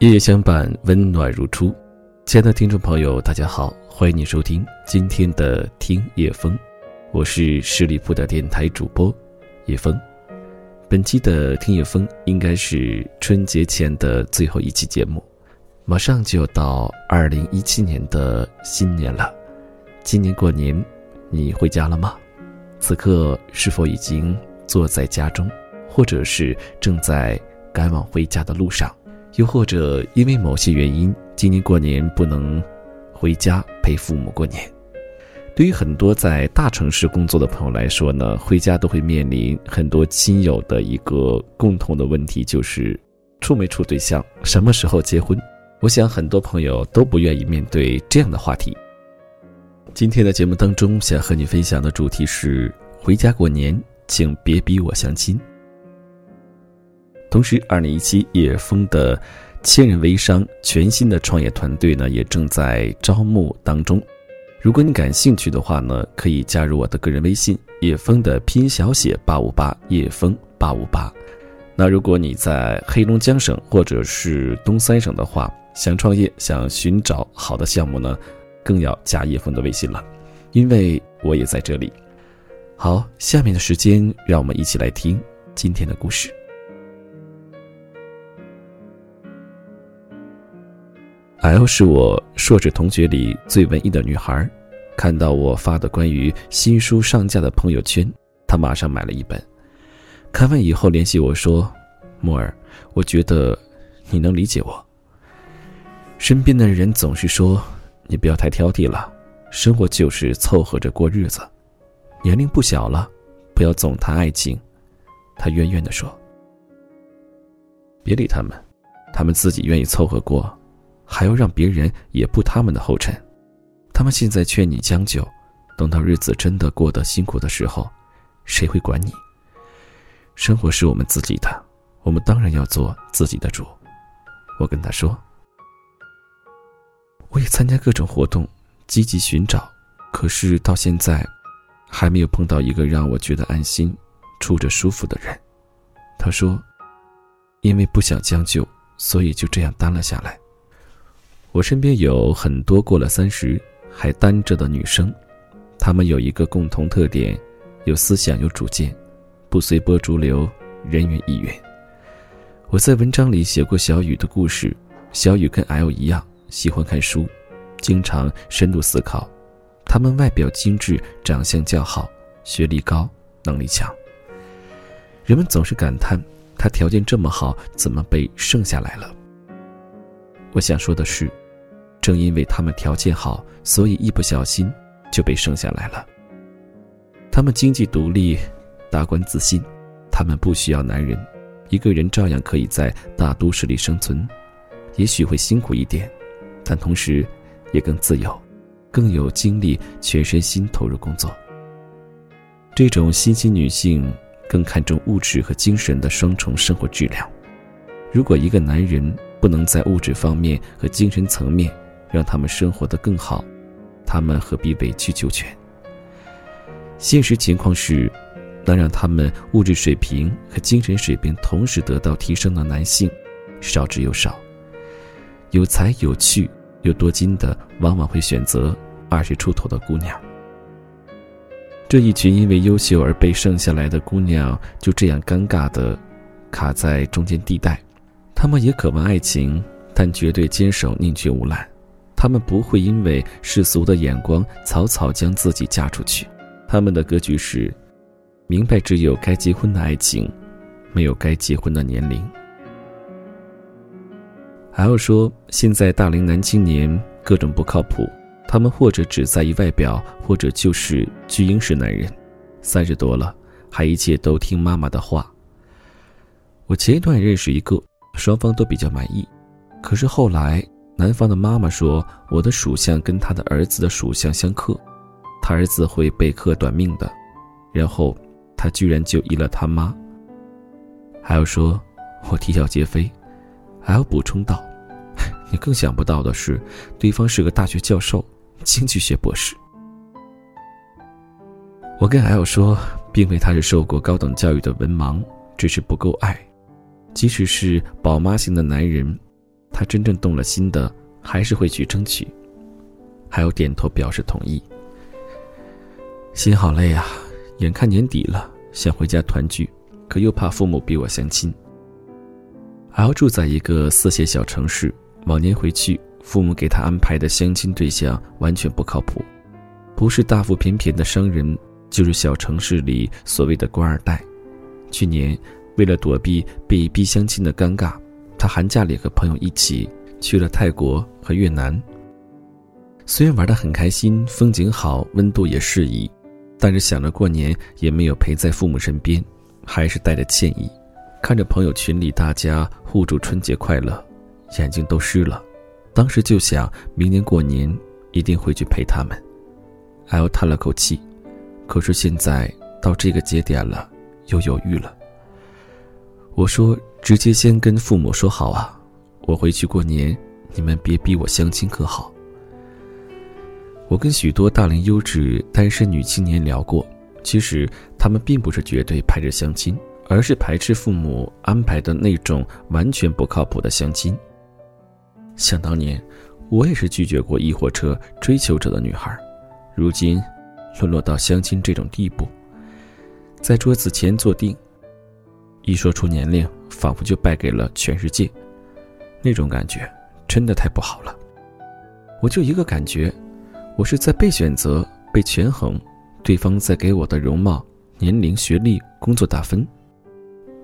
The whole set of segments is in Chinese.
夜夜相伴，温暖如初。亲爱的听众朋友，大家好，欢迎你收听今天的听夜风，我是十里铺的电台主播叶风。本期的听夜风应该是春节前的最后一期节目，马上就要到二零一七年的新年了。今年过年，你回家了吗？此刻是否已经坐在家中，或者是正在赶往回家的路上？又或者因为某些原因，今年过年不能回家陪父母过年。对于很多在大城市工作的朋友来说呢，回家都会面临很多亲友的一个共同的问题，就是处没处对象，什么时候结婚？我想很多朋友都不愿意面对这样的话题。今天的节目当中，想和你分享的主题是：回家过年，请别逼我相亲。同时，二零一七叶峰的千人微商全新的创业团队呢，也正在招募当中。如果你感兴趣的话呢，可以加入我的个人微信叶峰的拼音小写八五八叶峰八五八。那如果你在黑龙江省或者是东三省的话，想创业、想寻找好的项目呢，更要加叶峰的微信了，因为我也在这里。好，下面的时间，让我们一起来听今天的故事。L 是我硕士同学里最文艺的女孩，看到我发的关于新书上架的朋友圈，她马上买了一本。看完以后联系我说：“木儿，我觉得你能理解我。”身边的人总是说：“你不要太挑剔了，生活就是凑合着过日子。”年龄不小了，不要总谈爱情。他怨怨地说：“别理他们，他们自己愿意凑合过。”还要让别人也步他们的后尘，他们现在劝你将就，等到日子真的过得辛苦的时候，谁会管你？生活是我们自己的，我们当然要做自己的主。我跟他说，我也参加各种活动，积极寻找，可是到现在，还没有碰到一个让我觉得安心、处着舒服的人。他说，因为不想将就，所以就这样单了下来。我身边有很多过了三十还单着的女生，她们有一个共同特点：有思想、有主见，不随波逐流，人云亦云。我在文章里写过小雨的故事。小雨跟 L 一样，喜欢看书，经常深度思考。她们外表精致，长相较好，学历高，能力强。人们总是感叹，她条件这么好，怎么被剩下来了？我想说的是。正因为他们条件好，所以一不小心就被生下来了。他们经济独立，达观自信，他们不需要男人，一个人照样可以在大都市里生存。也许会辛苦一点，但同时也更自由，更有精力全身心投入工作。这种新兴女性更看重物质和精神的双重生活质量。如果一个男人不能在物质方面和精神层面，让他们生活的更好，他们何必委曲求全？现实情况是，能让他们物质水平和精神水平同时得到提升的男性，少之又少。有才有趣又多金的，往往会选择二十出头的姑娘。这一群因为优秀而被剩下来的姑娘，就这样尴尬的卡在中间地带。他们也渴望爱情，但绝对坚守宁缺毋滥。他们不会因为世俗的眼光草草将自己嫁出去，他们的格局是：明白只有该结婚的爱情，没有该结婚的年龄。还要说，现在大龄男青年各种不靠谱，他们或者只在意外表，或者就是巨婴式男人，三十多了还一切都听妈妈的话。我前一段认识一个，双方都比较满意，可是后来。男方的妈妈说：“我的属相跟他的儿子的属相相克，他儿子会被克短命的。”然后他居然就依了他妈。还要说，我啼笑皆非。还要补充道：“ 你更想不到的是，对方是个大学教授，经济学博士。”我跟 L 说，并非他是受过高等教育的文盲，只是不够爱。即使是宝妈型的男人。他真正动了心的，还是会去争取。还有点头表示同意。心好累啊，眼看年底了，想回家团聚，可又怕父母逼我相亲。还要住在一个四线小城市，往年回去，父母给他安排的相亲对象完全不靠谱，不是大腹便便的商人，就是小城市里所谓的官二代。去年，为了躲避被逼相亲的尴尬，他寒假里和朋友一起去了泰国和越南。虽然玩得很开心，风景好，温度也适宜，但是想着过年也没有陪在父母身边，还是带着歉意。看着朋友群里大家互祝春节快乐，眼睛都湿了。当时就想，明年过年一定会去陪他们。L 叹了口气，可是现在到这个节点了，又犹豫了。我说：“直接先跟父母说好啊，我回去过年，你们别逼我相亲，可好？”我跟许多大龄优质单身女青年聊过，其实他们并不是绝对排斥相亲。而是排斥父母安排的那种完全不靠谱的相亲。想当年，我也是拒绝过一火车追求者的女孩，如今，沦落到相亲这种地步，在桌子前坐定，一说出年龄，仿佛就败给了全世界，那种感觉真的太不好了。我就一个感觉，我是在被选择、被权衡，对方在给我的容貌、年龄、学历、工作打分。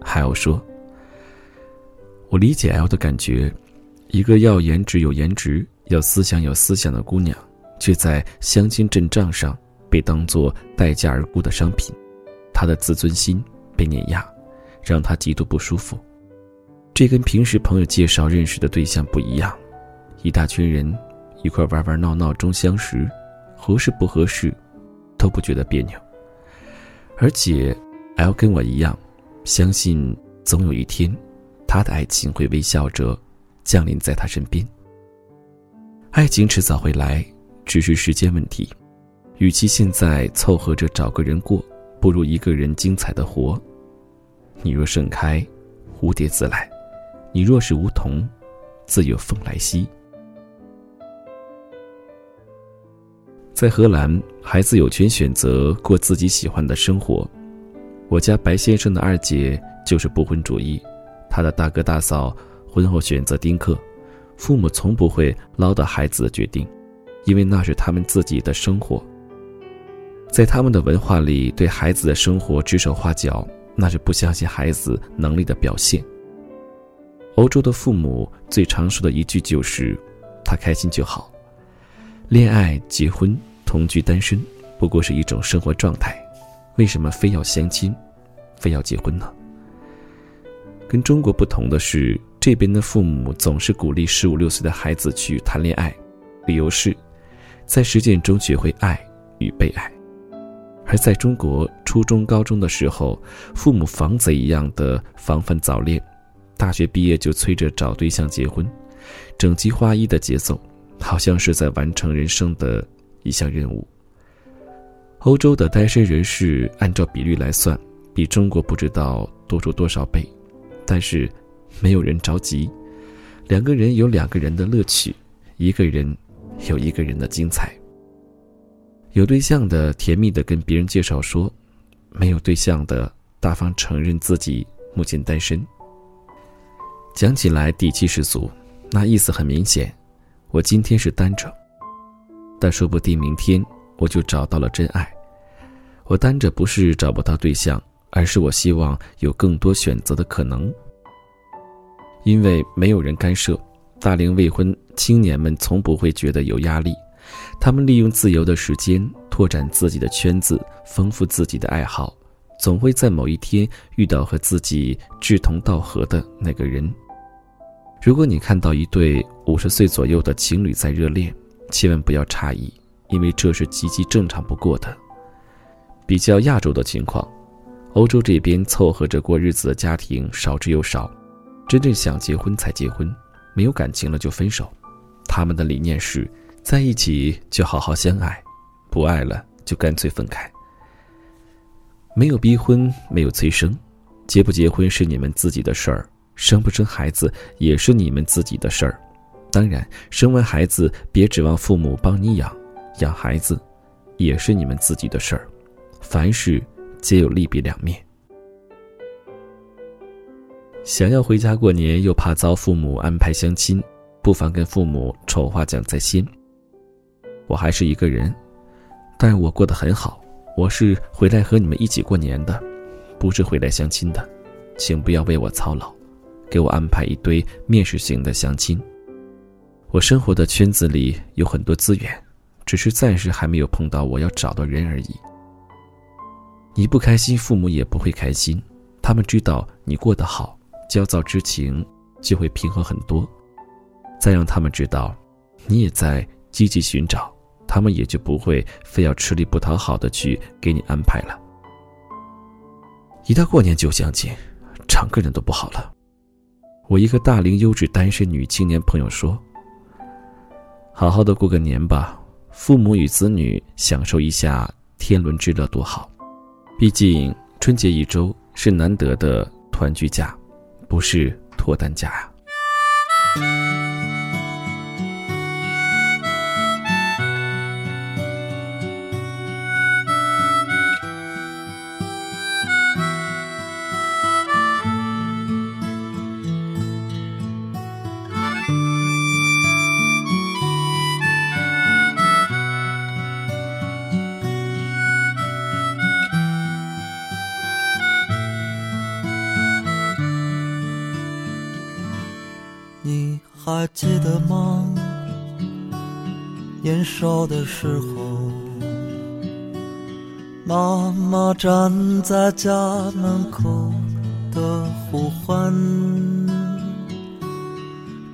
还要说，我理解 L 的感觉，一个要颜值有颜值、要思想有思想的姑娘，却在相亲阵仗上被当作待价而沽的商品，她的自尊心被碾压，让他极度不舒服。这跟平时朋友介绍认识的对象不一样，一大群人一块玩玩闹闹中相识，合适不合适，都不觉得别扭。而且，L 跟我一样。相信总有一天，他的爱情会微笑着降临在他身边。爱情迟早会来，只是时间问题。与其现在凑合着找个人过，不如一个人精彩的活。你若盛开，蝴蝶自来；你若是梧桐，自有风来吸。在荷兰，孩子有权选择过自己喜欢的生活。我家白先生的二姐就是不婚主义，他的大哥大嫂婚后选择丁克，父母从不会唠叨孩子的决定，因为那是他们自己的生活。在他们的文化里，对孩子的生活指手画脚，那是不相信孩子能力的表现。欧洲的父母最常说的一句就是：“他开心就好。”恋爱、结婚、同居、单身，不过是一种生活状态。为什么非要相亲，非要结婚呢？跟中国不同的是，这边的父母总是鼓励十五六岁的孩子去谈恋爱，理由是，在实践中学会爱与被爱；而在中国，初中、高中的时候，父母防贼一样的防范早恋，大学毕业就催着找对象结婚，整齐划一的节奏，好像是在完成人生的一项任务。欧洲的单身人士按照比率来算，比中国不知道多出多少倍，但是没有人着急，两个人有两个人的乐趣，一个人有一个人的精彩。有对象的甜蜜的跟别人介绍说，没有对象的大方承认自己目前单身。讲起来底气十足，那意思很明显，我今天是单着，但说不定明天。我就找到了真爱。我单着不是找不到对象，而是我希望有更多选择的可能。因为没有人干涉，大龄未婚青年们从不会觉得有压力。他们利用自由的时间拓展自己的圈子，丰富自己的爱好，总会在某一天遇到和自己志同道合的那个人。如果你看到一对五十岁左右的情侣在热恋，千万不要诧异。因为这是极其正常不过的。比较亚洲的情况，欧洲这边凑合着过日子的家庭少之又少，真正想结婚才结婚，没有感情了就分手。他们的理念是，在一起就好好相爱，不爱了就干脆分开。没有逼婚，没有催生，结不结婚是你们自己的事儿，生不生孩子也是你们自己的事儿。当然，生完孩子别指望父母帮你养，养孩子也是你们自己的事儿。凡事皆有利弊两面。想要回家过年，又怕遭父母安排相亲，不妨跟父母丑话讲在先。我还是一个人，但我过得很好。我是回来和你们一起过年的，不是回来相亲的，请不要为我操劳，给我安排一堆面试型的相亲。我生活的圈子里有很多资源，只是暂时还没有碰到我要找的人而已。你不开心，父母也不会开心，他们知道你过得好。焦躁之情就会平和很多，再让他们知道，你也在积极寻找，他们也就不会非要吃力不讨好的去给你安排了。一到过年就相亲，整个人都不好了。我一个大龄优质单身女青年朋友说：“好好的过个年吧，父母与子女享受一下天伦之乐多好。毕竟春节一周是难得的团聚假。”不是脱单假呀。还记得吗？年少的时候，妈妈站在家门口的呼唤，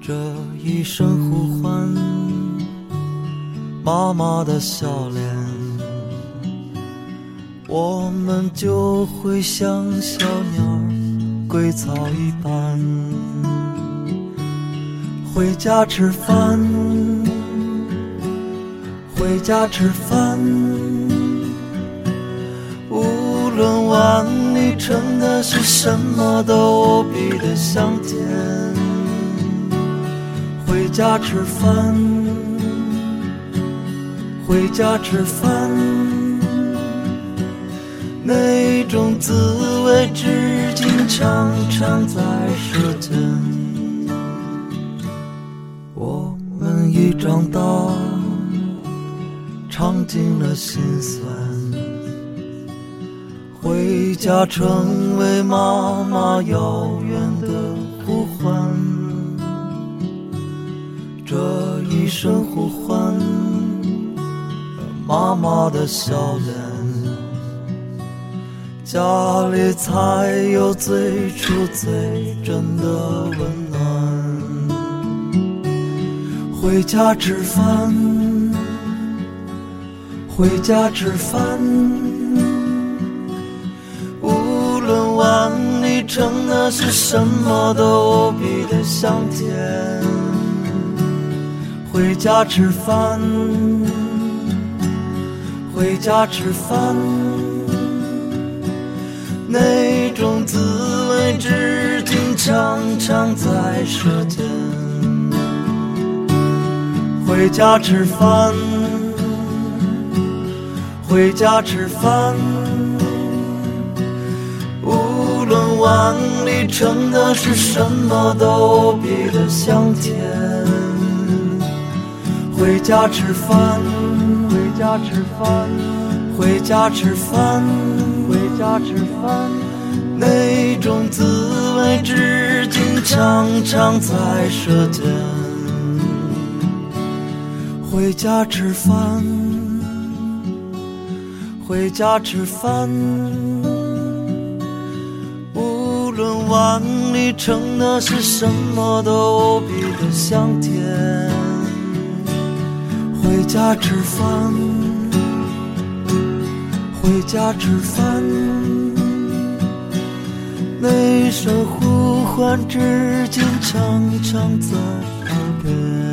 这一声呼唤，妈妈的笑脸，我们就会像小鸟归巢一般。回家吃饭，回家吃饭。无论碗里盛的是什么，都无比的香甜。回家吃饭，回家吃饭。那种滋味，至今常常在舌尖。已长大，尝尽了心酸，回家成为妈妈遥远的呼唤。这一声呼唤，妈妈的笑脸，家里才有最初最真的温暖。回家吃饭，回家吃饭。无论碗里盛的是什么，都无比的香甜。回家吃饭，回家吃饭。那种滋味，至今常常在舌尖。回家吃饭，回家吃饭。无论碗里盛的是什么，都比的香甜。回家吃饭，回家吃饭，回家吃饭，回家吃饭。那种滋味，至今常常在舌尖。回家吃饭，回家吃饭。无论碗里盛的是什么，都无比的香甜。回家吃饭，回家吃饭。那声呼唤，至今常常在耳边。